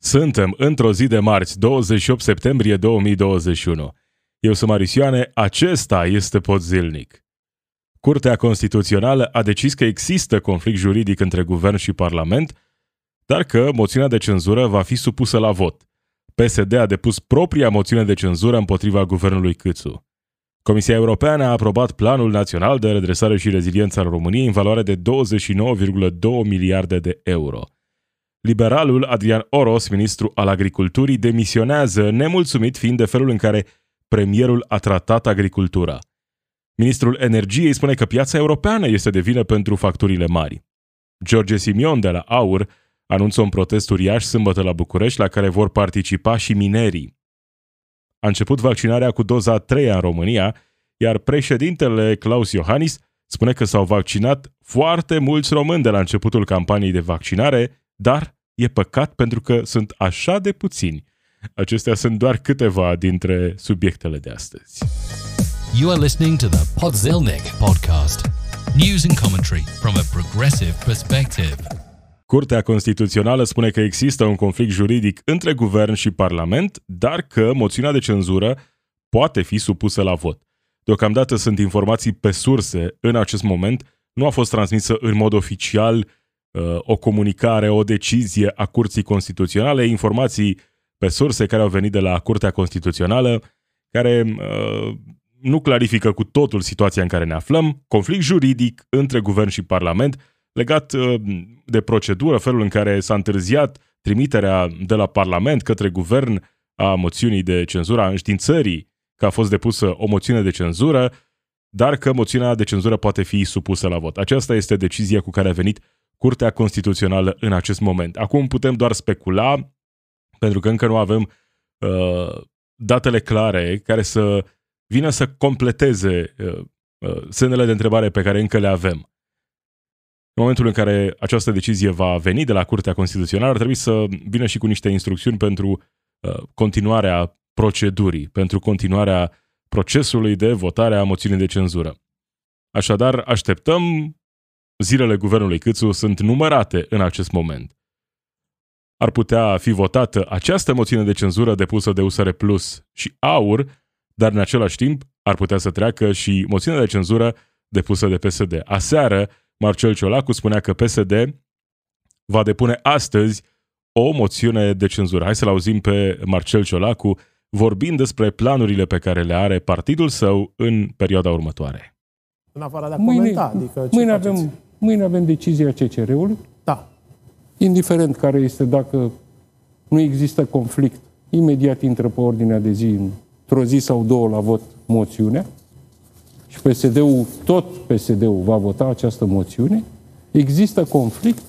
Suntem într-o zi de marți, 28 septembrie 2021. Eu sunt Marisioane, acesta este pod zilnic. Curtea Constituțională a decis că există conflict juridic între guvern și parlament, dar că moțiunea de cenzură va fi supusă la vot. PSD a depus propria moțiune de cenzură împotriva guvernului Câțu. Comisia Europeană a aprobat Planul Național de Redresare și Reziliență al României în valoare de 29,2 miliarde de euro – Liberalul Adrian Oros, ministru al agriculturii, demisionează, nemulțumit fiind de felul în care premierul a tratat agricultura. Ministrul Energiei spune că piața europeană este de vină pentru facturile mari. George Simion de la AUR anunță un protest uriaș sâmbătă la București la care vor participa și minerii. A început vaccinarea cu doza a treia în România, iar președintele Claus Iohannis spune că s-au vaccinat foarte mulți români de la începutul campaniei de vaccinare, dar e păcat pentru că sunt așa de puțini. Acestea sunt doar câteva dintre subiectele de astăzi. You are listening to the Podzilnic podcast. News and commentary from a progressive perspective. Curtea Constituțională spune că există un conflict juridic între guvern și parlament, dar că moțiunea de cenzură poate fi supusă la vot. Deocamdată sunt informații pe surse în acest moment, nu a fost transmisă în mod oficial Uh, o comunicare, o decizie a Curții Constituționale, informații pe surse care au venit de la Curtea Constituțională, care uh, nu clarifică cu totul situația în care ne aflăm, conflict juridic între guvern și parlament, legat uh, de procedură, felul în care s-a întârziat trimiterea de la parlament către guvern a moțiunii de cenzură, a înștiințării că a fost depusă o moțiune de cenzură, dar că moțiunea de cenzură poate fi supusă la vot. Aceasta este decizia cu care a venit Curtea Constituțională în acest moment. Acum putem doar specula, pentru că încă nu avem uh, datele clare care să vină să completeze uh, uh, semnele de întrebare pe care încă le avem. În momentul în care această decizie va veni de la Curtea Constituțională, ar trebui să vină și cu niște instrucțiuni pentru uh, continuarea procedurii, pentru continuarea procesului de votare a moțiunii de cenzură. Așadar, așteptăm Zilele guvernului Câțu sunt numărate în acest moment. Ar putea fi votată această moțiune de cenzură depusă de USR Plus și AUR, dar în același timp ar putea să treacă și moțiunea de cenzură depusă de PSD. Aseară, Marcel Ciolacu spunea că PSD va depune astăzi o moțiune de cenzură. Hai să-l auzim pe Marcel Ciolacu vorbind despre planurile pe care le are partidul său în perioada următoare. În afară de a mâine, comenta, adică mâine avem Mâine avem decizia CCR-ului. Da. Indiferent care este, dacă nu există conflict, imediat intră pe ordinea de zi, într-o zi sau două la vot, moțiunea. Și PSD-ul, tot PSD-ul va vota această moțiune. Există conflict.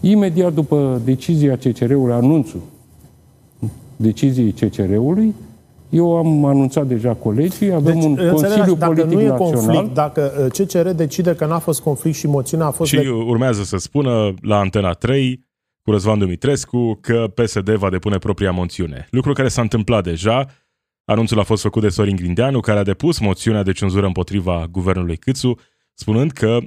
Imediat după decizia CCR-ului, anunțul deciziei CCR-ului, eu am anunțat deja colegii, avem deci, un Consiliu dacă Politic nu e Național. Conflict, dacă uh, CCR decide că n-a fost conflict și moțiunea a fost... Și de... urmează să spună la Antena 3 cu Răzvan Dumitrescu că PSD va depune propria moțiune. Lucru care s-a întâmplat deja. Anunțul a fost făcut de Sorin Grindeanu, care a depus moțiunea de cenzură împotriva guvernului Câțu, spunând că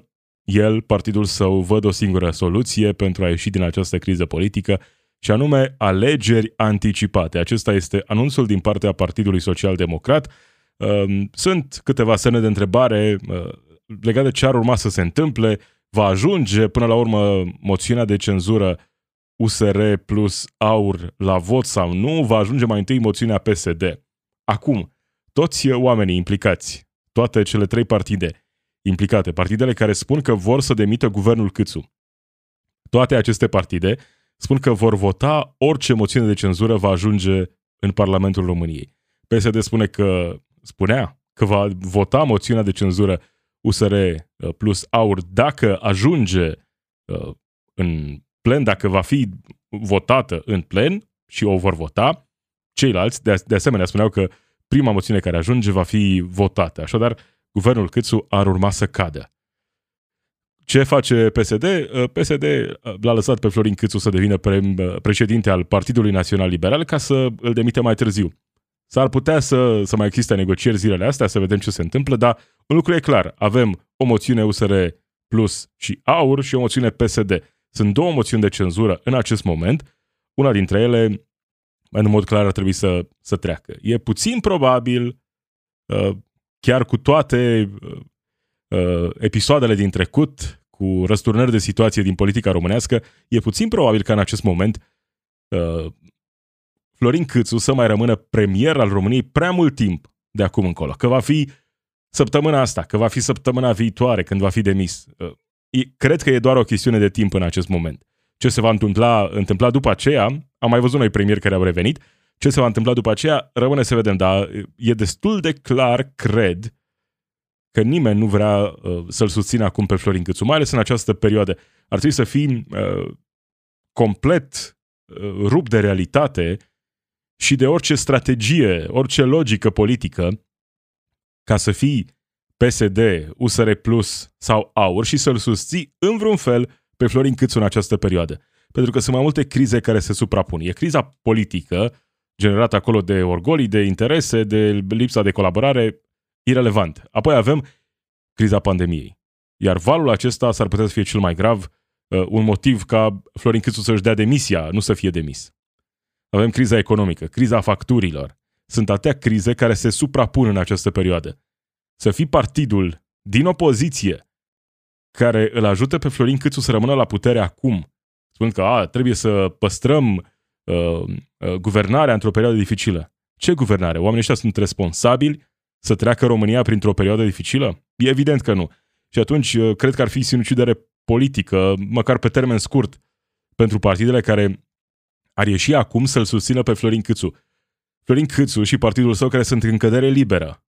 el, partidul său, văd o singură soluție pentru a ieși din această criză politică și anume alegeri anticipate. Acesta este anunțul din partea Partidului Social Democrat. Ehm, sunt câteva semne de întrebare uh, legate de ce ar urma să se întâmple. Va ajunge până la urmă moțiunea de cenzură USR plus AUR la vot sau nu? Va ajunge mai întâi moțiunea PSD. Acum, toți oamenii implicați, toate cele trei partide implicate, partidele care spun că vor să demită guvernul Câțu, toate aceste partide spun că vor vota orice moțiune de cenzură va ajunge în Parlamentul României. PSD spune că, spunea că va vota moțiunea de cenzură USR uh, plus AUR dacă ajunge uh, în plen, dacă va fi votată în plen și o vor vota, ceilalți de, de asemenea spuneau că prima moțiune care ajunge va fi votată. Așadar, guvernul Câțu ar urma să cadă. Ce face PSD? Uh, PSD uh, l-a lăsat pe Florin Câțu să devină pre- uh, președinte al Partidului Național Liberal ca să îl demite mai târziu. S-ar putea să, să mai existe negocieri zilele astea, să vedem ce se întâmplă, dar un lucru e clar. Avem o moțiune USR Plus și AUR și o moțiune PSD. Sunt două moțiuni de cenzură în acest moment. una dintre ele, în mod clar, ar trebui să, să treacă. E puțin probabil, uh, chiar cu toate uh, uh, episoadele din trecut, cu răsturnări de situație din politica românească, e puțin probabil că în acest moment uh, Florin Câțu să mai rămână premier al României prea mult timp de acum încolo, că va fi săptămâna asta, că va fi săptămâna viitoare când va fi demis. Uh, cred că e doar o chestiune de timp în acest moment. Ce se va întâmpla, întâmpla după aceea, am mai văzut noi premieri care au revenit, ce se va întâmpla după aceea, rămâne să vedem, dar e destul de clar, cred, că nimeni nu vrea uh, să-l susțină acum pe Florin Câțu, mai ales în această perioadă. Ar trebui să fim uh, complet uh, rupt de realitate și de orice strategie, orice logică politică ca să fii PSD, USR Plus sau AUR și să-l susții în vreun fel pe Florin Câțu în această perioadă. Pentru că sunt mai multe crize care se suprapun. E criza politică, generată acolo de orgolii, de interese, de lipsa de colaborare, irelevant. Apoi avem criza pandemiei. Iar valul acesta s-ar putea să fie cel mai grav, uh, un motiv ca Florin Câțu să-și dea demisia, nu să fie demis. Avem criza economică, criza facturilor. Sunt atâtea crize care se suprapun în această perioadă. Să fii partidul din opoziție care îl ajută pe Florin Câțu să rămână la putere acum, spunând că a, trebuie să păstrăm uh, uh, guvernarea într-o perioadă dificilă. Ce guvernare? Oamenii ăștia sunt responsabili să treacă România printr-o perioadă dificilă? E evident că nu. Și atunci uh, cred că ar fi sinucidere politică, măcar pe termen scurt, pentru partidele care ar ieși acum să-l susțină pe Florin Câțu. Florin Câțu și partidul său care sunt în cădere liberă.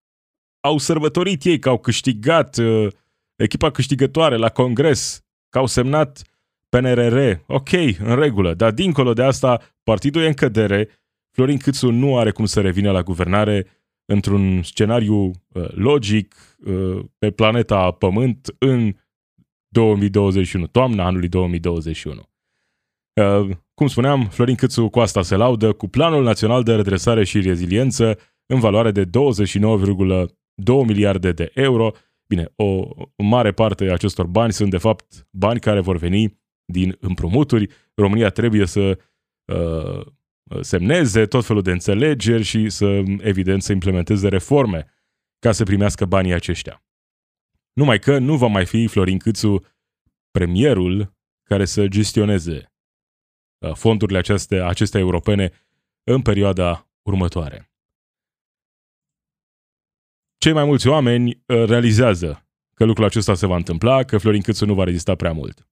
Au sărbătorit ei că au câștigat uh, echipa câștigătoare la congres, că au semnat PNRR. Ok, în regulă, dar dincolo de asta, partidul e în cădere, Florin Câțu nu are cum să revină la guvernare într-un scenariu uh, logic uh, pe planeta Pământ în 2021, toamna anului 2021. Uh, cum spuneam, Florin Câțu cu asta se laudă cu Planul Național de Redresare și Reziliență în valoare de 29,2 miliarde de euro. Bine, o mare parte a acestor bani sunt de fapt bani care vor veni din împrumuturi. România trebuie să uh, semneze tot felul de înțelegeri și să, evident, să implementeze reforme ca să primească banii aceștia. Numai că nu va mai fi Florin Câțu premierul care să gestioneze Uh, fondurile acestea, acestea europene în perioada următoare. Cei mai mulți oameni uh, realizează că lucrul acesta se va întâmpla, că Florin Câțu nu va rezista prea mult.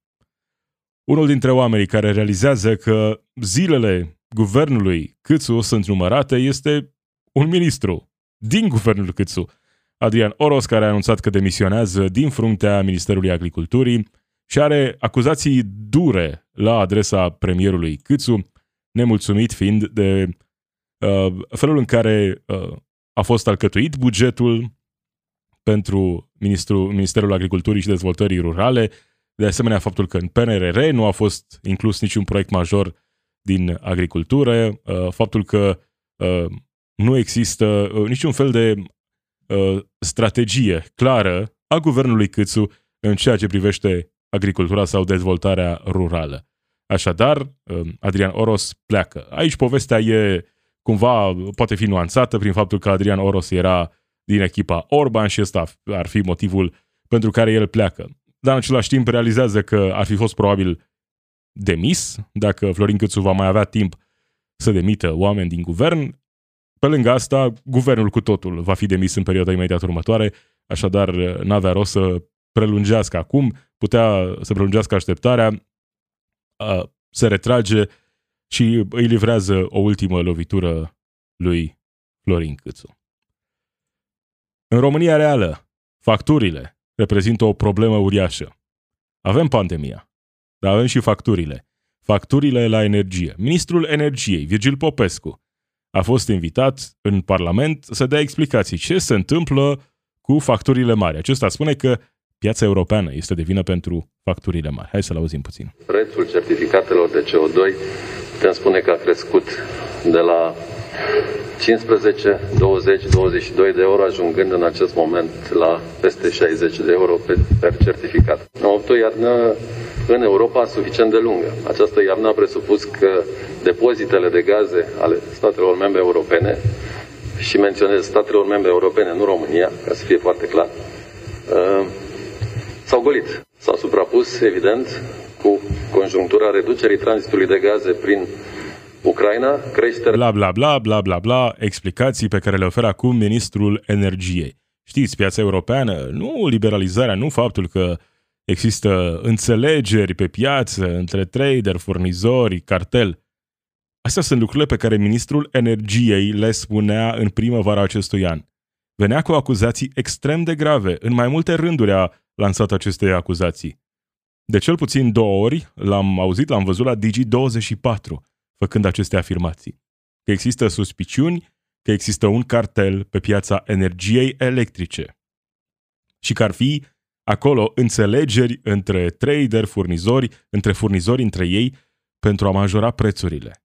Unul dintre oamenii care realizează că zilele guvernului Câțu sunt numărate este un ministru din guvernul Câțu, Adrian Oros, care a anunțat că demisionează din fruntea Ministerului Agriculturii și are acuzații dure la adresa premierului Câțu, nemulțumit fiind de uh, felul în care uh, a fost alcătuit bugetul pentru Ministru, Ministerul Agriculturii și Dezvoltării Rurale, de asemenea faptul că în PNRR nu a fost inclus niciun proiect major din agricultură, uh, faptul că uh, nu există uh, niciun fel de uh, strategie clară a guvernului Câțu în ceea ce privește agricultura sau dezvoltarea rurală. Așadar, um, Adrian Oros pleacă. Aici povestea e cumva, poate fi nuanțată prin faptul că Adrian Oros era din echipa Orban și ăsta ar fi motivul pentru care el pleacă. Dar în același timp realizează că ar fi fost probabil demis, dacă Florin Câțu va mai avea timp să demită oameni din guvern. Pe lângă asta, guvernul cu totul va fi demis în perioada imediat următoare, așadar n-avea rost să prelungească acum, putea să prelungească așteptarea, se retrage și îi livrează o ultimă lovitură lui Florin Câțu. În România reală, facturile reprezintă o problemă uriașă. Avem pandemia, dar avem și facturile. Facturile la energie. Ministrul Energiei, Virgil Popescu, a fost invitat în Parlament să dea explicații ce se întâmplă cu facturile mari. Acesta spune că piața europeană este de vină pentru facturile mari. Hai să-l auzim puțin. Prețul certificatelor de CO2 putem spune că a crescut de la 15, 20, 22 de euro, ajungând în acest moment la peste 60 de euro pe, per certificat. În 8 iarnă în Europa suficient de lungă. Această iarnă a presupus că depozitele de gaze ale statelor membre europene și menționez statelor membre europene, nu România, ca să fie foarte clar, uh, s-au golit. S-au suprapus, evident, cu conjunctura reducerii tranzitului de gaze prin Ucraina, creștere... Bla, bla, bla, bla, bla, bla, explicații pe care le oferă acum ministrul energiei. Știți, piața europeană, nu liberalizarea, nu faptul că există înțelegeri pe piață între trader, furnizori, cartel. Astea sunt lucrurile pe care ministrul energiei le spunea în primăvara acestui an. Venea cu acuzații extrem de grave. În mai multe rânduri a lansat aceste acuzații. De cel puțin două ori l-am auzit, l-am văzut la Digi24, făcând aceste afirmații. Că există suspiciuni că există un cartel pe piața energiei electrice și că ar fi acolo înțelegeri între trader, furnizori, între furnizori între ei pentru a majora prețurile.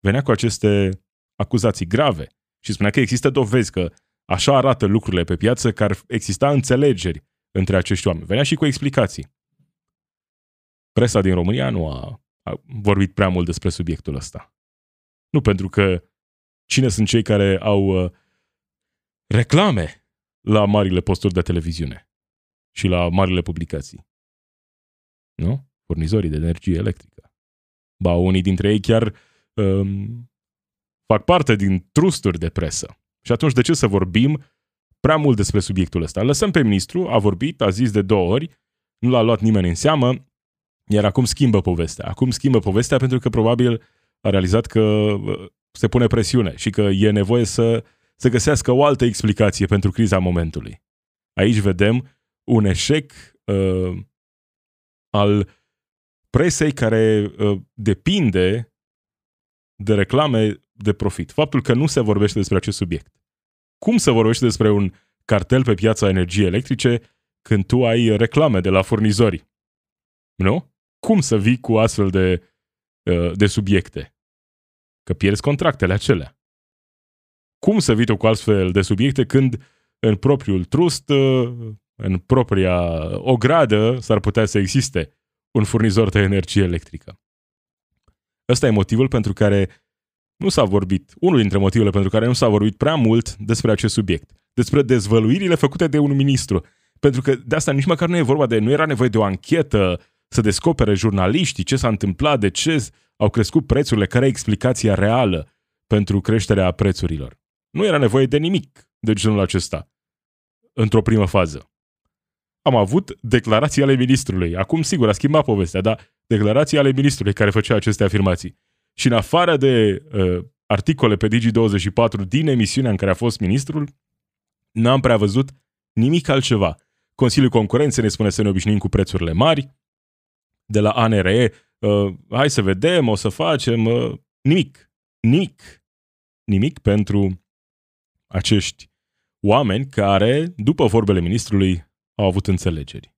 Venea cu aceste acuzații grave și spunea că există dovezi că așa arată lucrurile pe piață, că ar exista înțelegeri între acești oameni. Venea și cu explicații. Presa din România nu a, a vorbit prea mult despre subiectul ăsta. Nu pentru că cine sunt cei care au uh, reclame la marile posturi de televiziune și la marile publicații. Nu? Furnizorii de energie electrică. Ba, unii dintre ei chiar um, fac parte din trusturi de presă. Și atunci de ce să vorbim prea mult despre subiectul ăsta? Lăsăm pe ministru, a vorbit, a zis de două ori, nu l-a luat nimeni în seamă, iar acum schimbă povestea. Acum schimbă povestea pentru că probabil a realizat că uh, se pune presiune și că e nevoie să, să găsească o altă explicație pentru criza momentului. Aici vedem un eșec uh, al presei care uh, depinde de reclame de profit. Faptul că nu se vorbește despre acest subiect. Cum se vorbește despre un cartel pe piața energiei electrice când tu ai reclame de la furnizori? Nu? Cum să vii cu astfel de, uh, de subiecte? Că pierzi contractele acelea. Cum să vii tu cu astfel de subiecte când în propriul trust uh, în propria ogradă s-ar putea să existe un furnizor de energie electrică. Ăsta e motivul pentru care nu s-a vorbit, unul dintre motivele pentru care nu s-a vorbit prea mult despre acest subiect, despre dezvăluirile făcute de un ministru. Pentru că de asta nici măcar nu e vorba de, nu era nevoie de o anchetă să descopere jurnaliștii ce s-a întâmplat, de ce au crescut prețurile, care e explicația reală pentru creșterea prețurilor. Nu era nevoie de nimic de genul acesta într-o primă fază am avut declarații ale ministrului. Acum, sigur, a schimbat povestea, dar declarații ale ministrului care făcea aceste afirmații. Și în afară de uh, articole pe Digi24 din emisiunea în care a fost ministrul, n-am prea văzut nimic altceva. Consiliul Concurenței ne spune să ne obișnuim cu prețurile mari, de la ANRE, uh, hai să vedem, o să facem, uh, nimic, nimic, nimic pentru acești oameni care, după vorbele ministrului, au avut înțelegeri.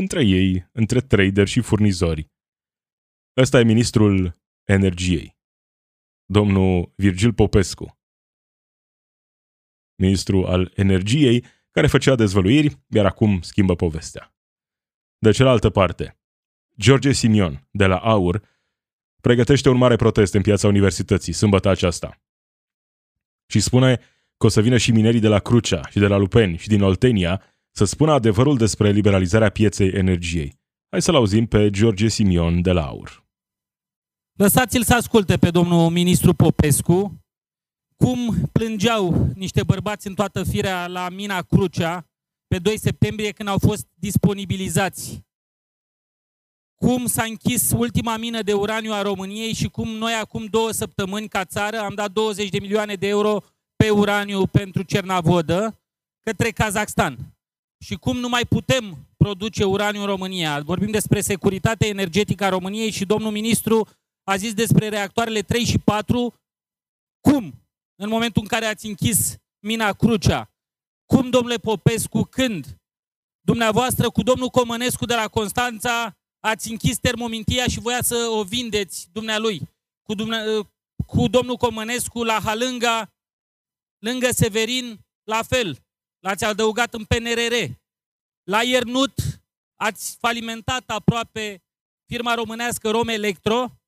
Între ei, între trader și furnizori. Ăsta e ministrul energiei, domnul Virgil Popescu, ministru al energiei, care făcea dezvăluiri, iar acum schimbă povestea. De cealaltă parte, George Simion, de la AUR, pregătește un mare protest în piața universității, sâmbătă aceasta. Și spune că o să vină și minerii de la Crucea și de la Lupeni și din Oltenia să spună adevărul despre liberalizarea pieței energiei. Hai să-l auzim pe George Simion de la AUR. Lăsați-l să asculte pe domnul ministru Popescu cum plângeau niște bărbați în toată firea la mina Crucea pe 2 septembrie când au fost disponibilizați. Cum s-a închis ultima mină de uraniu a României și cum noi acum două săptămâni ca țară am dat 20 de milioane de euro pe uraniu pentru Cernavodă către Kazakhstan și cum nu mai putem produce uraniu în România. Vorbim despre securitatea energetică a României și domnul ministru a zis despre reactoarele 3 și 4. Cum? În momentul în care ați închis mina Crucea. Cum, domnule Popescu, când? Dumneavoastră cu domnul Comănescu de la Constanța ați închis termomintia și voia să o vindeți dumnealui. Cu, dumne, cu domnul Comănescu la Halânga, lângă Severin, la fel l-ați adăugat în PNRR. La Iernut ați falimentat aproape firma românească Rom Electro,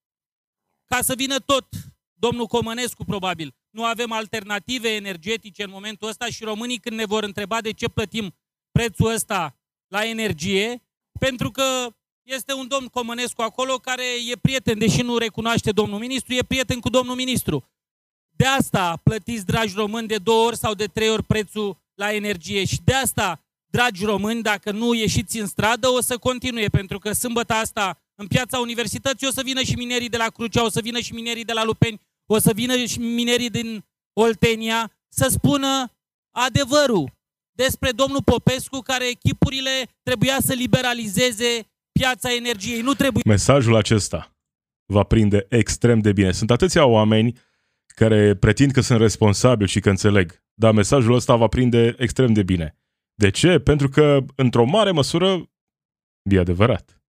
ca să vină tot domnul Comănescu probabil. Nu avem alternative energetice în momentul ăsta și românii când ne vor întreba de ce plătim prețul ăsta la energie, pentru că este un domn Comănescu acolo care e prieten, deși nu recunoaște domnul ministru, e prieten cu domnul ministru. De asta plătiți, dragi români, de două ori sau de trei ori prețul la energie și de asta, dragi români, dacă nu ieșiți în stradă, o să continue, pentru că sâmbătă asta în piața universității o să vină și minerii de la Crucea, o să vină și minerii de la Lupeni, o să vină și minerii din Oltenia să spună adevărul despre domnul Popescu care echipurile trebuia să liberalizeze piața energiei. Nu trebuie... Mesajul acesta va prinde extrem de bine. Sunt atâția oameni care pretind că sunt responsabili și că înțeleg, dar mesajul ăsta va prinde extrem de bine. De ce? Pentru că, într-o mare măsură, e adevărat.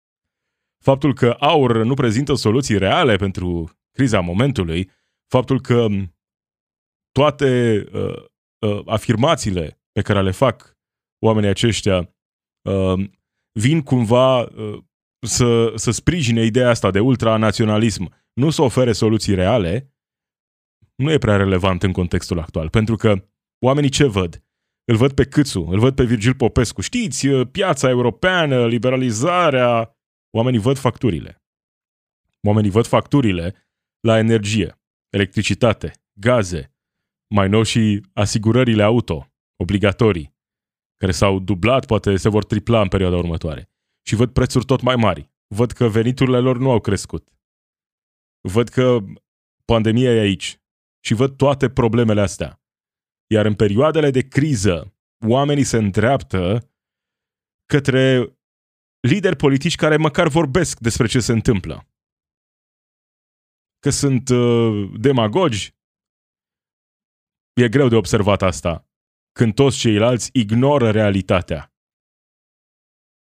Faptul că aur nu prezintă soluții reale pentru criza momentului, faptul că toate uh, uh, afirmațiile pe care le fac oamenii aceștia uh, vin cumva uh, să, să sprijine ideea asta de ultranaționalism, nu să ofere soluții reale, nu e prea relevant în contextul actual. Pentru că oamenii ce văd? Îl văd pe Câțu, îl văd pe Virgil Popescu. Știți, uh, piața europeană, liberalizarea... Oamenii văd facturile. Oamenii văd facturile la energie, electricitate, gaze, mai nou și asigurările auto, obligatorii, care s-au dublat, poate se vor tripla în perioada următoare. Și văd prețuri tot mai mari. Văd că veniturile lor nu au crescut. Văd că pandemia e aici. Și văd toate problemele astea. Iar în perioadele de criză, oamenii se îndreaptă către lideri politici care măcar vorbesc despre ce se întâmplă. Că sunt uh, demagogi, e greu de observat asta când toți ceilalți ignoră realitatea.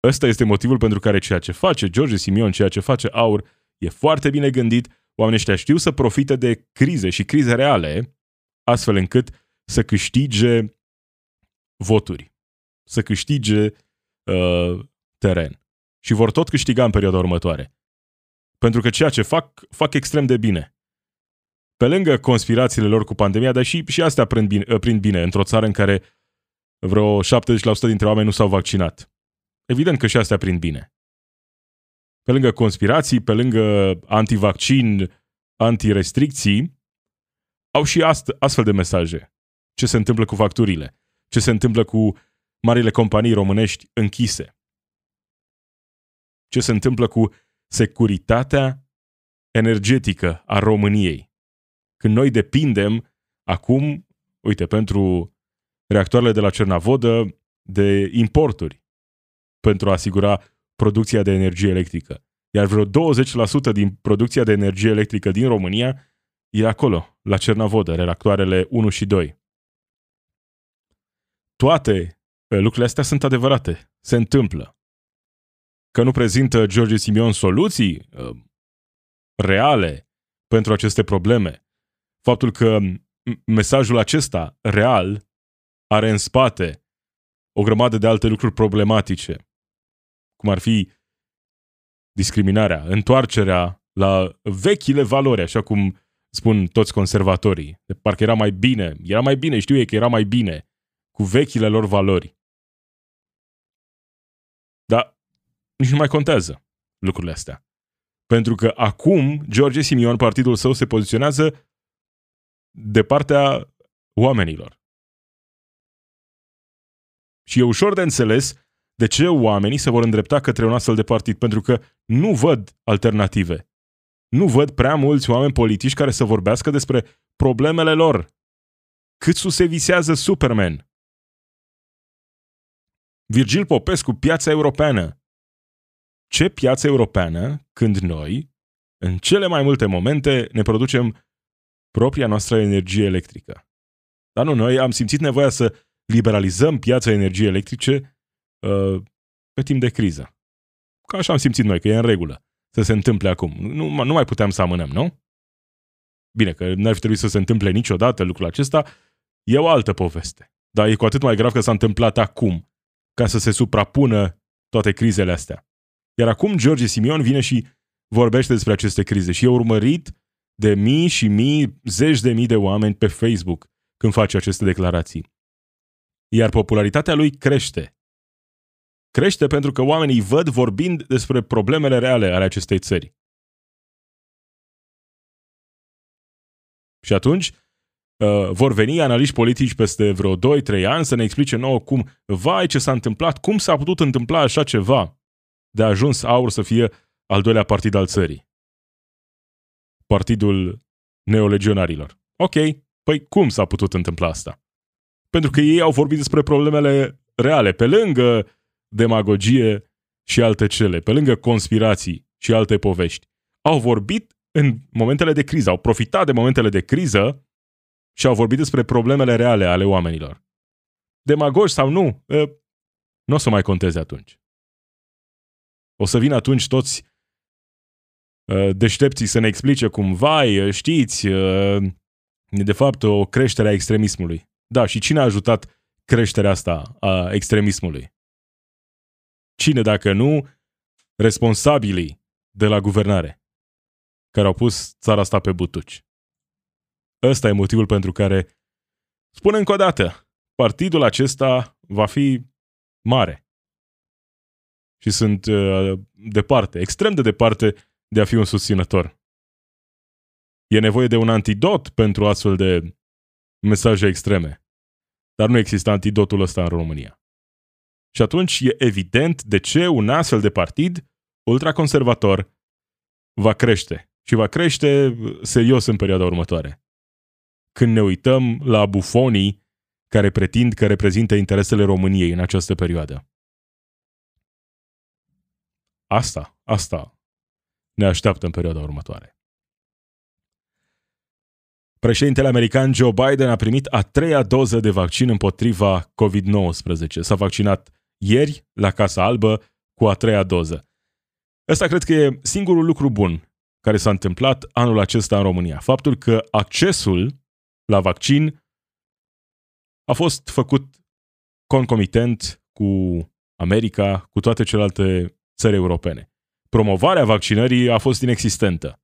Ăsta este motivul pentru care ceea ce face George Simion, ceea ce face Aur, e foarte bine gândit, oamenii ăștia știu să profite de crize și crize reale, astfel încât să câștige voturi, să câștige uh, teren. Și vor tot câștiga în perioada următoare. Pentru că ceea ce fac, fac extrem de bine pe lângă conspirațiile lor cu pandemia, dar și, și astea prind bine, prind bine într-o țară în care vreo 70% dintre oameni nu s-au vaccinat. Evident că și astea prind bine. Pe lângă conspirații, pe lângă antivaccin, antirestricții, au și ast- astfel de mesaje. Ce se întâmplă cu facturile? Ce se întâmplă cu marile companii românești închise? Ce se întâmplă cu securitatea energetică a României? Când noi depindem acum, uite, pentru reactoarele de la Cernavodă, de importuri pentru a asigura producția de energie electrică. Iar vreo 20% din producția de energie electrică din România e acolo, la Cernavodă, reactoarele 1 și 2. Toate lucrurile astea sunt adevărate, se întâmplă. Că nu prezintă George Simion soluții uh, reale pentru aceste probleme, faptul că mesajul acesta real are în spate o grămadă de alte lucruri problematice, cum ar fi discriminarea, întoarcerea la vechile valori, așa cum spun toți conservatorii. De parcă era mai bine, era mai bine, știu ei că era mai bine, cu vechile lor valori. Dar nici nu mai contează lucrurile astea. Pentru că acum George Simion, partidul său, se poziționează de partea oamenilor. Și e ușor de înțeles de ce oamenii se vor îndrepta către un astfel de partid, pentru că nu văd alternative. Nu văd prea mulți oameni politici care să vorbească despre problemele lor. Cât se visează Superman. Virgil Popescu, piața europeană. Ce piață europeană când noi, în cele mai multe momente, ne producem propria noastră energie electrică. Dar nu, noi am simțit nevoia să liberalizăm piața energiei electrice uh, pe timp de criză. Ca așa am simțit noi, că e în regulă să se întâmple acum. Nu, nu mai puteam să amânăm, nu? Bine, că n-ar fi trebuit să se întâmple niciodată lucrul acesta, e o altă poveste. Dar e cu atât mai grav că s-a întâmplat acum, ca să se suprapună toate crizele astea. Iar acum George Simion vine și vorbește despre aceste crize și e urmărit de mii și mii, zeci de mii de oameni pe Facebook când face aceste declarații. Iar popularitatea lui crește. Crește pentru că oamenii îi văd vorbind despre problemele reale ale acestei țări. Și atunci uh, vor veni analiști politici peste vreo 2-3 ani să ne explice nouă cum, vai ce s-a întâmplat, cum s-a putut întâmpla așa ceva de a ajuns aur să fie al doilea partid al țării. Partidul neolegionarilor. Ok, păi cum s-a putut întâmpla asta? Pentru că ei au vorbit despre problemele reale, pe lângă demagogie și alte cele, pe lângă conspirații și alte povești. Au vorbit în momentele de criză, au profitat de momentele de criză și au vorbit despre problemele reale ale oamenilor. Demagogi sau nu, nu o să mai conteze atunci. O să vină atunci toți deștepții să ne explice cum, vai, știți, de fapt o creștere a extremismului. Da, și cine a ajutat creșterea asta a extremismului? Cine, dacă nu, responsabilii de la guvernare, care au pus țara asta pe butuci. Ăsta e motivul pentru care, spun încă o dată, partidul acesta va fi mare. Și sunt uh, departe, extrem de departe de a fi un susținător. E nevoie de un antidot pentru astfel de mesaje extreme. Dar nu există antidotul ăsta în România. Și atunci e evident de ce un astfel de partid ultraconservator va crește. Și va crește serios în perioada următoare. Când ne uităm la bufonii care pretind că reprezintă interesele României în această perioadă. Asta, asta ne așteaptă în perioada următoare. Președintele american Joe Biden a primit a treia doză de vaccin împotriva COVID-19. S-a vaccinat ieri la Casa Albă cu a treia doză. Ăsta cred că e singurul lucru bun care s-a întâmplat anul acesta în România. Faptul că accesul la vaccin a fost făcut concomitent cu America, cu toate celelalte țări europene. Promovarea vaccinării a fost inexistentă.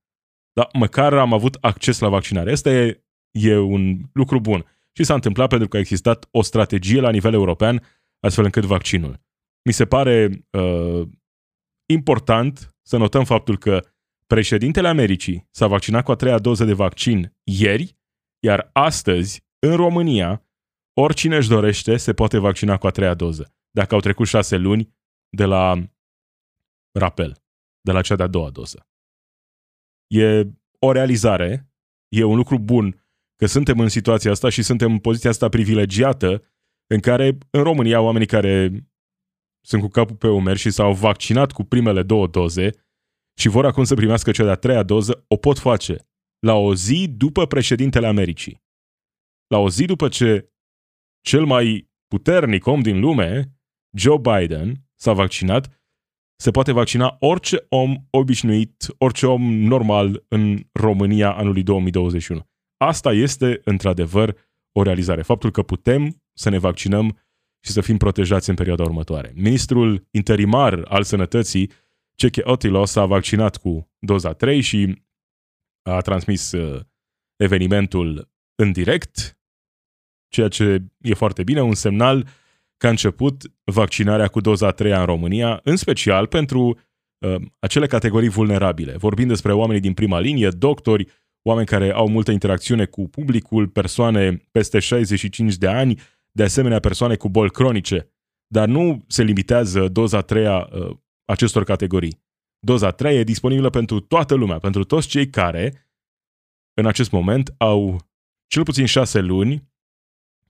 Dar măcar am avut acces la vaccinare. Asta e, e un lucru bun. Și s-a întâmplat pentru că a existat o strategie la nivel european astfel încât vaccinul. Mi se pare uh, important să notăm faptul că președintele Americii s-a vaccinat cu a treia doză de vaccin ieri, iar astăzi, în România, oricine își dorește se poate vaccina cu a treia doză, dacă au trecut șase luni de la rapel, de la cea de-a doua doză. E o realizare, e un lucru bun că suntem în situația asta și suntem în poziția asta privilegiată în care în România oamenii care sunt cu capul pe umeri și s-au vaccinat cu primele două doze și vor acum să primească cea de-a treia doză, o pot face la o zi după președintele Americii. La o zi după ce cel mai puternic om din lume, Joe Biden, s-a vaccinat, se poate vaccina orice om obișnuit, orice om normal în România anului 2021. Asta este, într-adevăr, o realizare. Faptul că putem să ne vaccinăm și să fim protejați în perioada următoare. Ministrul interimar al sănătății, Ceche Otilo, s-a vaccinat cu doza 3 și a transmis uh, evenimentul în direct, ceea ce e foarte bine, un semnal că a început vaccinarea cu doza 3 în România, în special pentru uh, acele categorii vulnerabile. Vorbim despre oamenii din prima linie, doctori, oameni care au multă interacțiune cu publicul, persoane peste 65 de ani, de asemenea persoane cu boli cronice, dar nu se limitează doza 3 uh, acestor categorii. Doza 3 e disponibilă pentru toată lumea, pentru toți cei care în acest moment au cel puțin 6 luni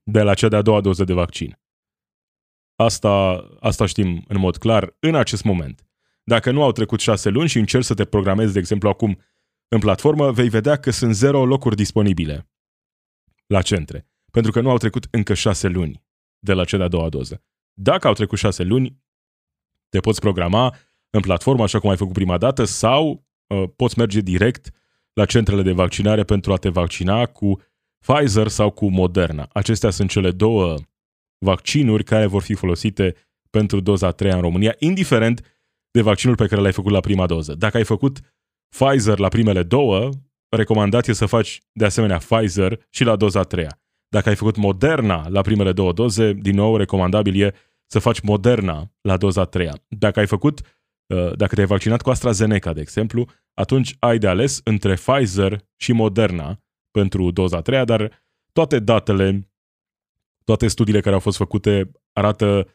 de la cea de-a doua doză de vaccin. Asta, asta știm în mod clar în acest moment. Dacă nu au trecut 6 luni și încerci să te programezi, de exemplu, acum în platformă, vei vedea că sunt zero locuri disponibile la centre pentru că nu au trecut încă șase luni de la cea de-a doua doză. Dacă au trecut șase luni, te poți programa în platformă, așa cum ai făcut prima dată, sau uh, poți merge direct la centrele de vaccinare pentru a te vaccina cu Pfizer sau cu Moderna. Acestea sunt cele două vaccinuri care vor fi folosite pentru doza 3 în România, indiferent de vaccinul pe care l-ai făcut la prima doză. Dacă ai făcut Pfizer la primele două, recomandat e să faci de asemenea Pfizer și la doza a treia. Dacă ai făcut Moderna la primele două doze, din nou recomandabil e să faci Moderna la doza a treia. Dacă ai făcut, uh, dacă te-ai vaccinat cu AstraZeneca, de exemplu, atunci ai de ales între Pfizer și Moderna pentru doza a treia, dar toate datele, toate studiile care au fost făcute arată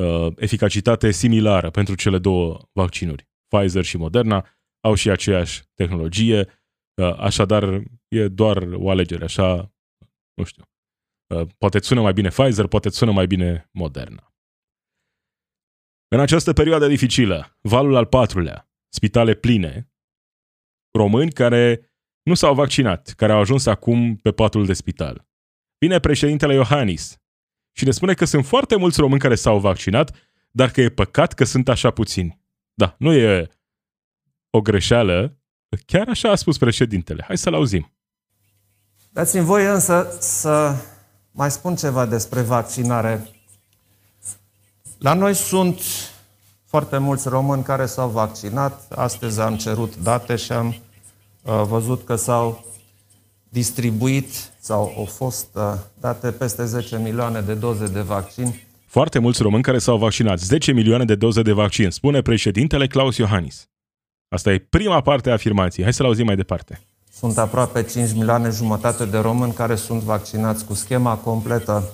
uh, eficacitate similară pentru cele două vaccinuri. Pfizer și Moderna au și aceeași tehnologie, uh, așadar e doar o alegere, așa, nu știu. Uh, poate sună mai bine Pfizer, poate sună mai bine Moderna. În această perioadă dificilă, valul al patrulea, spitale pline, români care nu s-au vaccinat, care au ajuns acum pe patul de spital. Vine președintele Iohannis și ne spune că sunt foarte mulți români care s-au vaccinat, dar că e păcat că sunt așa puțini. Da, nu e o greșeală, chiar așa a spus președintele. Hai să-l auzim. Dați-mi voi însă să mai spun ceva despre vaccinare. La noi sunt foarte mulți români care s-au vaccinat. Astăzi am cerut date și am uh, văzut că s-au distribuit sau au fost uh, date peste 10 milioane de doze de vaccin. Foarte mulți români care s-au vaccinat. 10 milioane de doze de vaccin, spune președintele Claus Iohannis. Asta e prima parte a afirmației. Hai să-l auzim mai departe. Sunt aproape 5 milioane jumătate de români care sunt vaccinați cu schema completă.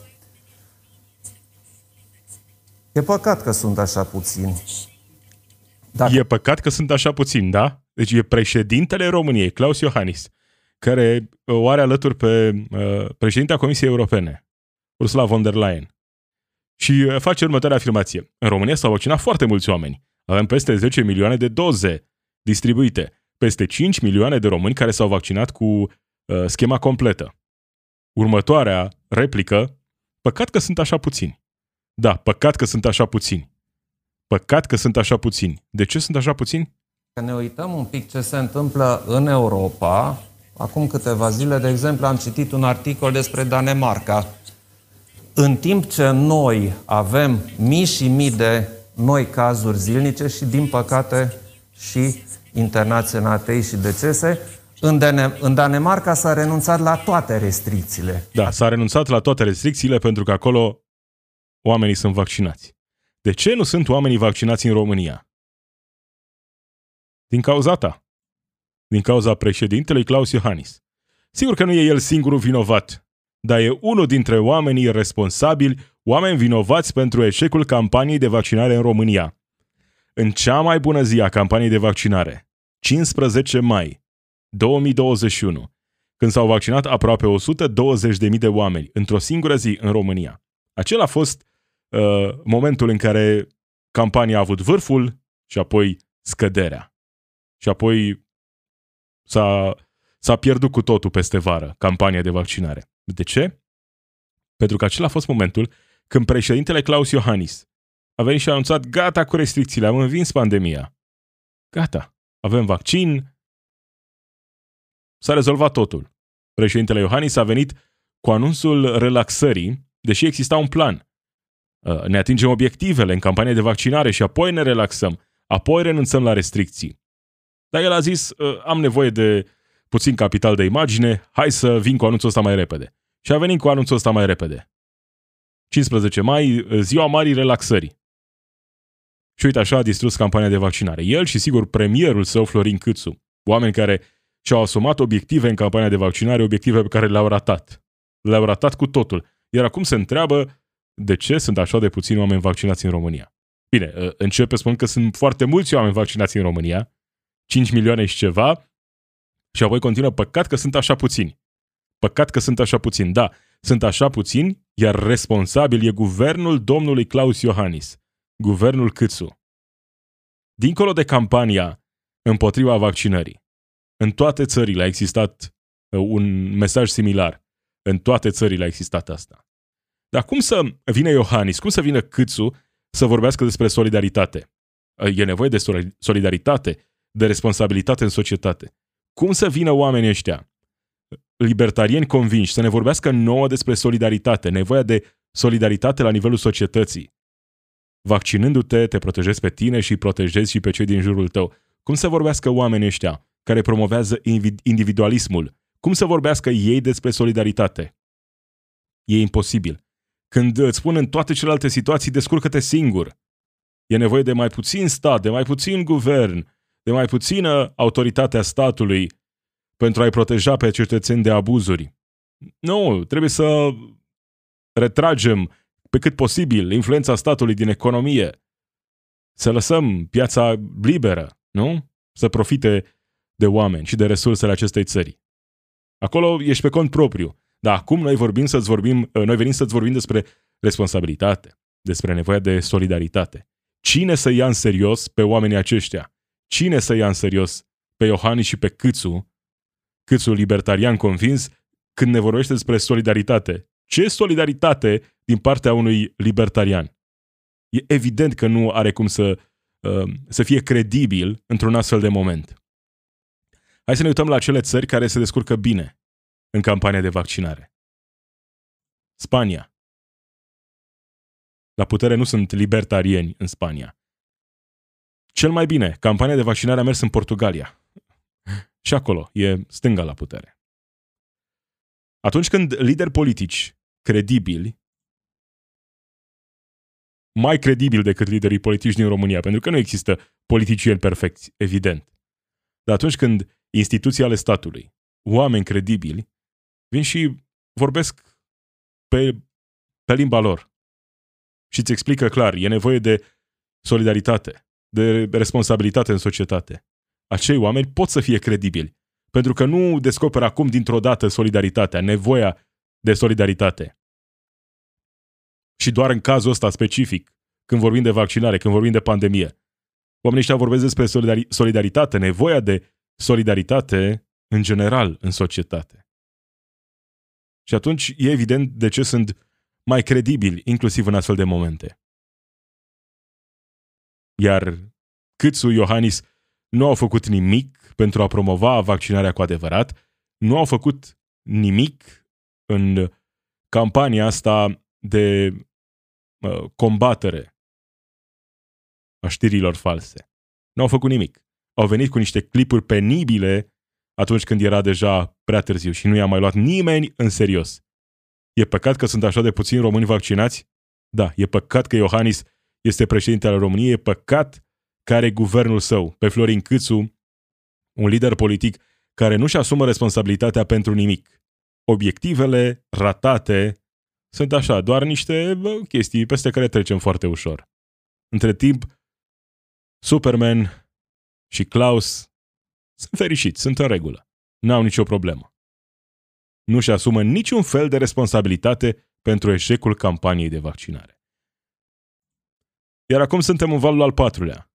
E păcat că sunt așa puțini. Dacă... E păcat că sunt așa puțini, da? Deci e președintele României, Claus Iohannis, care o are alături pe uh, președintea Comisiei Europene, Ursula von der Leyen. Și uh, face următoarea afirmație. În România s-au vaccinat foarte mulți oameni. Avem peste 10 milioane de doze distribuite. Peste 5 milioane de români care s-au vaccinat cu uh, schema completă. Următoarea replică, păcat că sunt așa puțini. Da, păcat că sunt așa puțini. Păcat că sunt așa puțini. De ce sunt așa puțini? Că ne uităm un pic ce se întâmplă în Europa. Acum câteva zile, de exemplu, am citit un articol despre Danemarca. În timp ce noi avem mii și mii de noi cazuri zilnice și, din păcate, și internaționale și decese, în, Dane- în Danemarca s-a renunțat la toate restricțiile. Da, s-a renunțat la toate restricțiile pentru că acolo oamenii sunt vaccinați. De ce nu sunt oamenii vaccinați în România? Din cauza ta. Din cauza președintelui Claus Iohannis. Sigur că nu e el singurul vinovat, dar e unul dintre oamenii responsabili, oameni vinovați pentru eșecul campaniei de vaccinare în România. În cea mai bună zi a campaniei de vaccinare, 15 mai 2021, când s-au vaccinat aproape 120.000 de oameni într-o singură zi în România. Acela a fost uh, momentul în care campania a avut vârful și apoi scăderea. Și apoi s-a, s-a pierdut cu totul peste vară campania de vaccinare. De ce? Pentru că acela a fost momentul când președintele Claus Iohannis a venit și a anunțat gata cu restricțiile, am învins pandemia. Gata, avem vaccin, s-a rezolvat totul. Președintele Iohannis a venit cu anunțul relaxării, deși exista un plan. Uh, ne atingem obiectivele în campanie de vaccinare și apoi ne relaxăm, apoi renunțăm la restricții. Dar el a zis, uh, am nevoie de puțin capital de imagine, hai să vin cu anunțul ăsta mai repede. Și a venit cu anunțul ăsta mai repede. 15 mai, uh, ziua marii relaxării. Și uite așa a distrus campania de vaccinare. El și sigur premierul său, Florin Câțu, oameni care și-au asumat obiective în campania de vaccinare, obiective pe care le-au ratat. Le-au ratat cu totul. Iar acum se întreabă de ce sunt așa de puțini oameni vaccinați în România. Bine, ă, începe spun că sunt foarte mulți oameni vaccinați în România, 5 milioane și ceva, și apoi continuă, păcat că sunt așa puțini. Păcat că sunt așa puțini. Da, sunt așa puțini, iar responsabil e guvernul domnului Claus Iohannis guvernul Câțu. Dincolo de campania împotriva vaccinării, în toate țările a existat uh, un mesaj similar. În toate țările a existat asta. Dar cum să vină Iohannis, cum să vină Câțu să vorbească despre solidaritate? Uh, e nevoie de solidaritate, de responsabilitate în societate. Cum să vină oamenii ăștia, libertarieni convinși, să ne vorbească nouă despre solidaritate, nevoia de solidaritate la nivelul societății, Vaccinându-te, te protejezi pe tine și protejezi și pe cei din jurul tău. Cum să vorbească oamenii ăștia care promovează individualismul? Cum să vorbească ei despre solidaritate? E imposibil. Când îți spun în toate celelalte situații, descurcă-te singur. E nevoie de mai puțin stat, de mai puțin guvern, de mai puțină autoritatea statului pentru a-i proteja pe cetățeni de abuzuri. Nu, trebuie să retragem pe cât posibil influența statului din economie, să lăsăm piața liberă, nu? Să profite de oameni și de resursele acestei țări. Acolo ești pe cont propriu. Dar acum noi vorbim să vorbim, noi venim să-ți vorbim despre responsabilitate, despre nevoia de solidaritate. Cine să ia în serios pe oamenii aceștia? Cine să ia în serios pe Iohannis și pe Câțu, Câțu libertarian convins, când ne vorbește despre solidaritate? Ce solidaritate din partea unui libertarian? E evident că nu are cum să, uh, să fie credibil într-un astfel de moment. Hai să ne uităm la cele țări care se descurcă bine în campania de vaccinare. Spania. La putere nu sunt libertarieni în Spania. Cel mai bine, campania de vaccinare a mers în Portugalia. Și acolo e stânga la putere. Atunci când lideri politici credibili, mai credibil decât liderii politici din România, pentru că nu există politicieni perfecți, evident. Dar atunci când instituții ale statului, oameni credibili, vin și vorbesc pe, pe limba lor și îți explică clar, e nevoie de solidaritate, de responsabilitate în societate. Acei oameni pot să fie credibili, pentru că nu descoperă acum dintr-o dată solidaritatea, nevoia de solidaritate. Și doar în cazul ăsta specific, când vorbim de vaccinare, când vorbim de pandemie, oamenii ăștia vorbesc despre solidaritate, nevoia de solidaritate în general în societate. Și atunci e evident de ce sunt mai credibili, inclusiv în astfel de momente. Iar Câțu Iohannis nu au făcut nimic pentru a promova vaccinarea cu adevărat, nu au făcut nimic în campania asta de uh, combatere a știrilor false. Nu au făcut nimic. Au venit cu niște clipuri penibile atunci când era deja prea târziu și nu i-a mai luat nimeni în serios. E păcat că sunt așa de puțini români vaccinați? Da, e păcat că Iohannis este președinte al României, e păcat că are guvernul său, pe Florin Câțu, un lider politic care nu-și asumă responsabilitatea pentru nimic. Obiectivele ratate sunt așa, doar niște bă, chestii peste care trecem foarte ușor. Între timp, Superman și Klaus sunt fericiți, sunt în regulă. N-au nicio problemă. Nu-și asumă niciun fel de responsabilitate pentru eșecul campaniei de vaccinare. Iar acum suntem în valul al patrulea.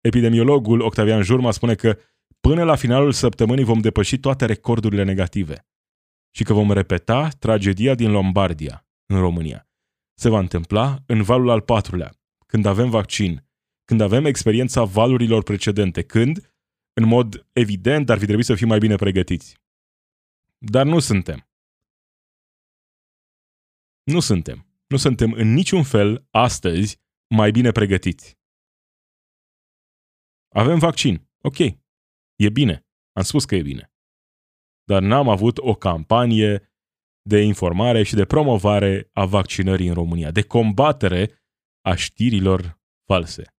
Epidemiologul Octavian Jurma spune că până la finalul săptămânii vom depăși toate recordurile negative și că vom repeta tragedia din Lombardia, în România. Se va întâmpla în valul al patrulea, când avem vaccin, când avem experiența valurilor precedente, când, în mod evident, ar fi trebuit să fim mai bine pregătiți. Dar nu suntem. Nu suntem. Nu suntem în niciun fel, astăzi, mai bine pregătiți. Avem vaccin. Ok. E bine. Am spus că e bine. Dar n-am avut o campanie de informare și de promovare a vaccinării în România, de combatere a știrilor false,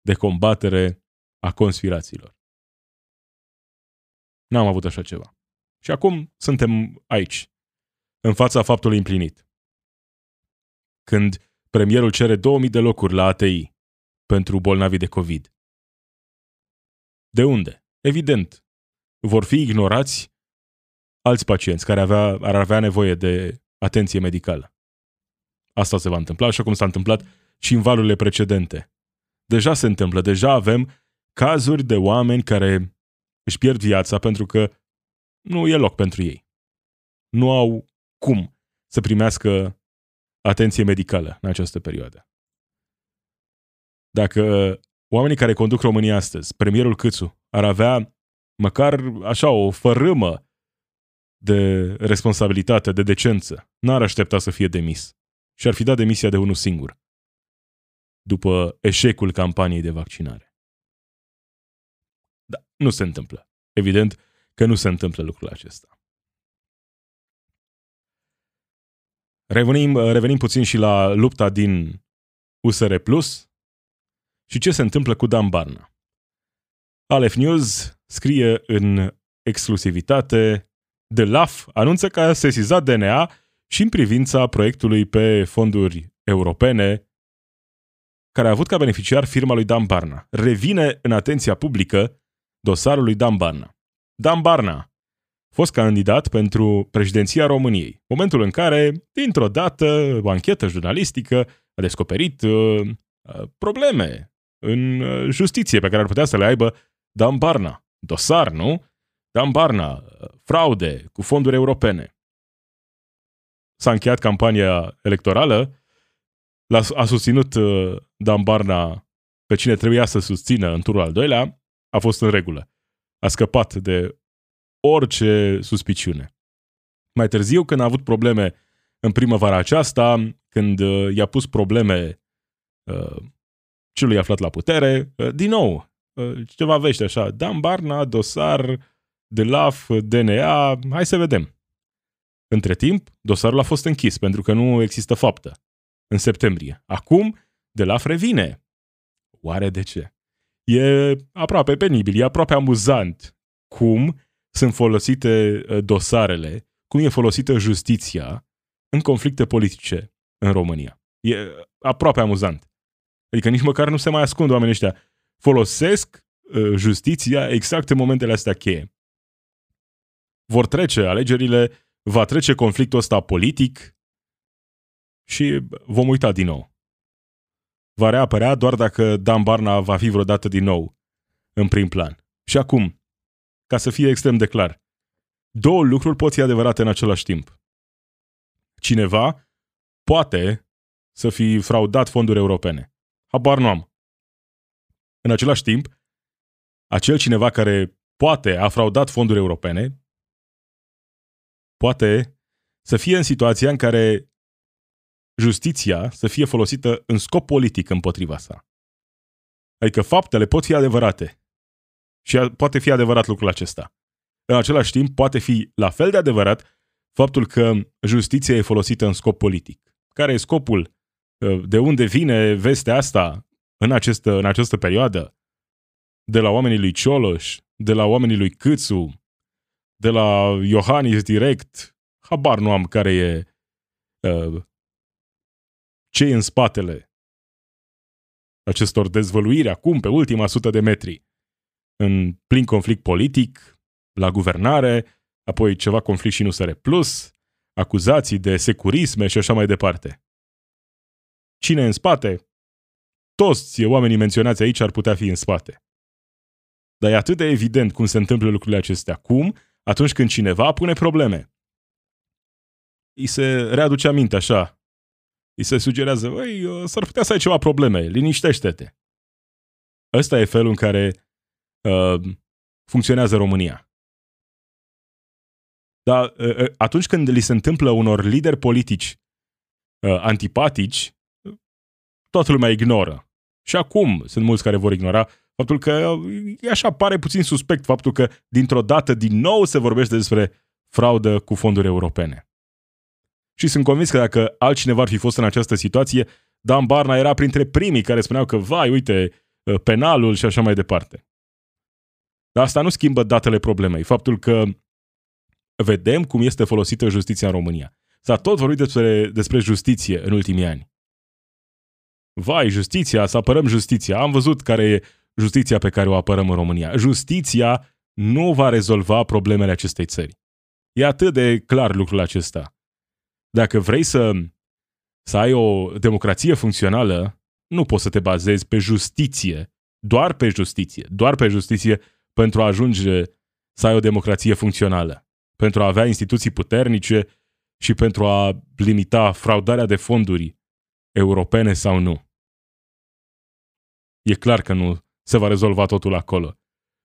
de combatere a conspirațiilor. N-am avut așa ceva. Și acum suntem aici, în fața faptului împlinit. Când premierul cere 2000 de locuri la ATI pentru bolnavii de COVID. De unde? Evident, vor fi ignorați alți pacienți care avea, ar avea nevoie de atenție medicală. Asta se va întâmpla, așa cum s-a întâmplat și în valurile precedente. Deja se întâmplă, deja avem cazuri de oameni care își pierd viața pentru că nu e loc pentru ei. Nu au cum să primească atenție medicală în această perioadă. Dacă oamenii care conduc România astăzi, premierul Câțu, ar avea măcar așa o fărâmă de responsabilitate, de decență, n-ar aștepta să fie demis și ar fi dat demisia de unul singur. după eșecul campaniei de vaccinare. Da, nu se întâmplă. Evident că nu se întâmplă lucrul acesta. Revenim, revenim puțin și la lupta din USR Plus și ce se întâmplă cu Dan Barna. Alef News scrie în exclusivitate de LAF anunță că a sesizat DNA și în privința proiectului pe fonduri europene care a avut ca beneficiar firma lui Dan Barna. Revine în atenția publică dosarul lui Dan Barna. Dan Barna, fost candidat pentru președinția României, momentul în care, dintr-o dată, o anchetă jurnalistică a descoperit uh, uh probleme în uh, justiție pe care ar putea să le aibă Dan Barna. Dosar, nu? Dan Barna, uh, fraude cu fonduri europene. S-a încheiat campania electorală, a susținut Dan Barna pe cine trebuia să susțină în turul al doilea, a fost în regulă. A scăpat de orice suspiciune. Mai târziu, când a avut probleme în primăvara aceasta, când uh, i-a pus probleme uh, celui aflat la putere, uh, din nou, uh, ceva vește așa, Dan Barna, dosar, de LAF, DNA, hai să vedem. Între timp, dosarul a fost închis pentru că nu există faptă. În septembrie. Acum, de LAF revine. Oare de ce? E aproape penibil, e aproape amuzant cum sunt folosite uh, dosarele, cum e folosită justiția în conflicte politice în România. E aproape amuzant. Adică nici măcar nu se mai ascund oamenii ăștia. Folosesc uh, justiția exact în momentele astea cheie. Vor trece alegerile, va trece conflictul ăsta politic și vom uita din nou. Va reapărea doar dacă Dan Barna va fi vreodată din nou în prim plan. Și acum, ca să fie extrem de clar. Două lucruri pot fi adevărate în același timp. Cineva poate să fi fraudat fonduri europene. Habar nu am. În același timp, acel cineva care poate a fraudat fonduri europene poate să fie în situația în care justiția să fie folosită în scop politic împotriva sa. Adică faptele pot fi adevărate, și poate fi adevărat lucrul acesta. În același timp, poate fi la fel de adevărat faptul că justiția e folosită în scop politic. Care e scopul? Uh, de unde vine vestea asta în această, în această perioadă? De la oamenii lui Cioloș, de la oamenii lui Câțu, de la Iohannis direct, habar nu am care e uh, ce e în spatele acestor dezvăluiri acum, pe ultima sută de metri în plin conflict politic, la guvernare, apoi ceva conflict și nu sare plus, acuzații de securisme și așa mai departe. Cine în spate? Toți oamenii menționați aici ar putea fi în spate. Dar e atât de evident cum se întâmplă lucrurile acestea. Cum? Atunci când cineva pune probleme. Îi se readuce aminte așa. Îi se sugerează, băi, s-ar putea să ai ceva probleme, liniștește-te. Ăsta e felul în care uh, funcționează România. Dar uh, uh, atunci când li se întâmplă unor lideri politici uh, antipatici, toată lumea ignoră. Și acum sunt mulți care vor ignora faptul că e așa, pare puțin suspect faptul că dintr-o dată din nou se vorbește despre fraudă cu fonduri europene. Și sunt convins că dacă altcineva ar fi fost în această situație, Dan Barna era printre primii care spuneau că, vai, uite, uh, penalul și așa mai departe. Dar asta nu schimbă datele problemei. Faptul că vedem cum este folosită justiția în România. S-a tot vorbit despre, despre justiție în ultimii ani. Vai, justiția, să apărăm justiția. Am văzut care e justiția pe care o apărăm în România. Justiția nu va rezolva problemele acestei țări. E atât de clar lucrul acesta. Dacă vrei să, să ai o democrație funcțională, nu poți să te bazezi pe justiție, doar pe justiție, doar pe justiție pentru a ajunge să ai o democrație funcțională, pentru a avea instituții puternice și pentru a limita fraudarea de fonduri europene sau nu. E clar că nu se va rezolva totul acolo.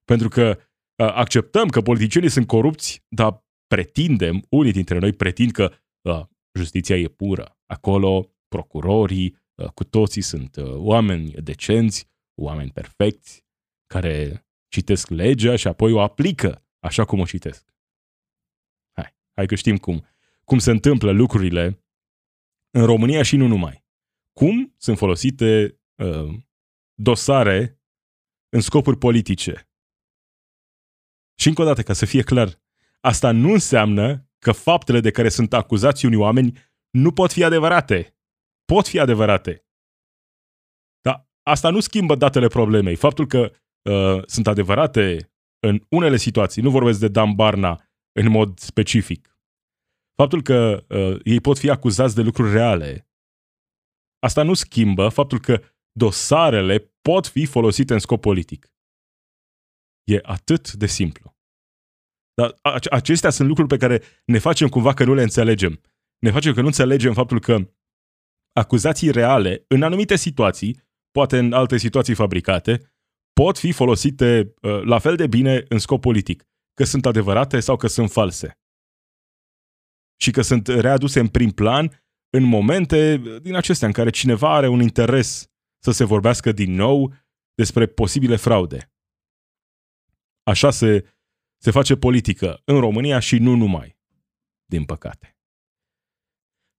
Pentru că acceptăm că politicienii sunt corupți, dar pretindem, unii dintre noi pretind că a, justiția e pură. Acolo procurorii, uh, cu toții sunt uh, oameni decenți, oameni perfecți, care citesc legea și apoi o aplică așa cum o citesc. Hai, hai că știm cum, cum se întâmplă lucrurile în România și nu numai. Cum sunt folosite uh, dosare în scopuri politice. Și încă o dată, ca să fie clar, asta nu înseamnă că faptele de care sunt acuzați unii oameni nu pot fi adevărate. Pot fi adevărate. Dar asta nu schimbă datele problemei. Faptul că uh, sunt adevărate în unele situații, nu vorbesc de Dan Barna în mod specific, faptul că uh, ei pot fi acuzați de lucruri reale, asta nu schimbă faptul că dosarele pot fi folosite în scop politic. E atât de simplu. Dar acestea sunt lucruri pe care ne facem cumva că nu le înțelegem. Ne facem că nu înțelegem faptul că acuzații reale, în anumite situații, poate în alte situații fabricate, pot fi folosite uh, la fel de bine în scop politic, că sunt adevărate sau că sunt false. Și că sunt readuse în prim plan în momente din acestea în care cineva are un interes să se vorbească din nou despre posibile fraude. Așa se, se face politică în România și nu numai, din păcate.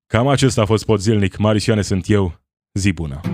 Cam acesta a fost pot zilnic. Marisioane sunt eu. Zi bună!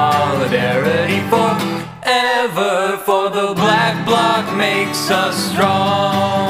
makes us strong.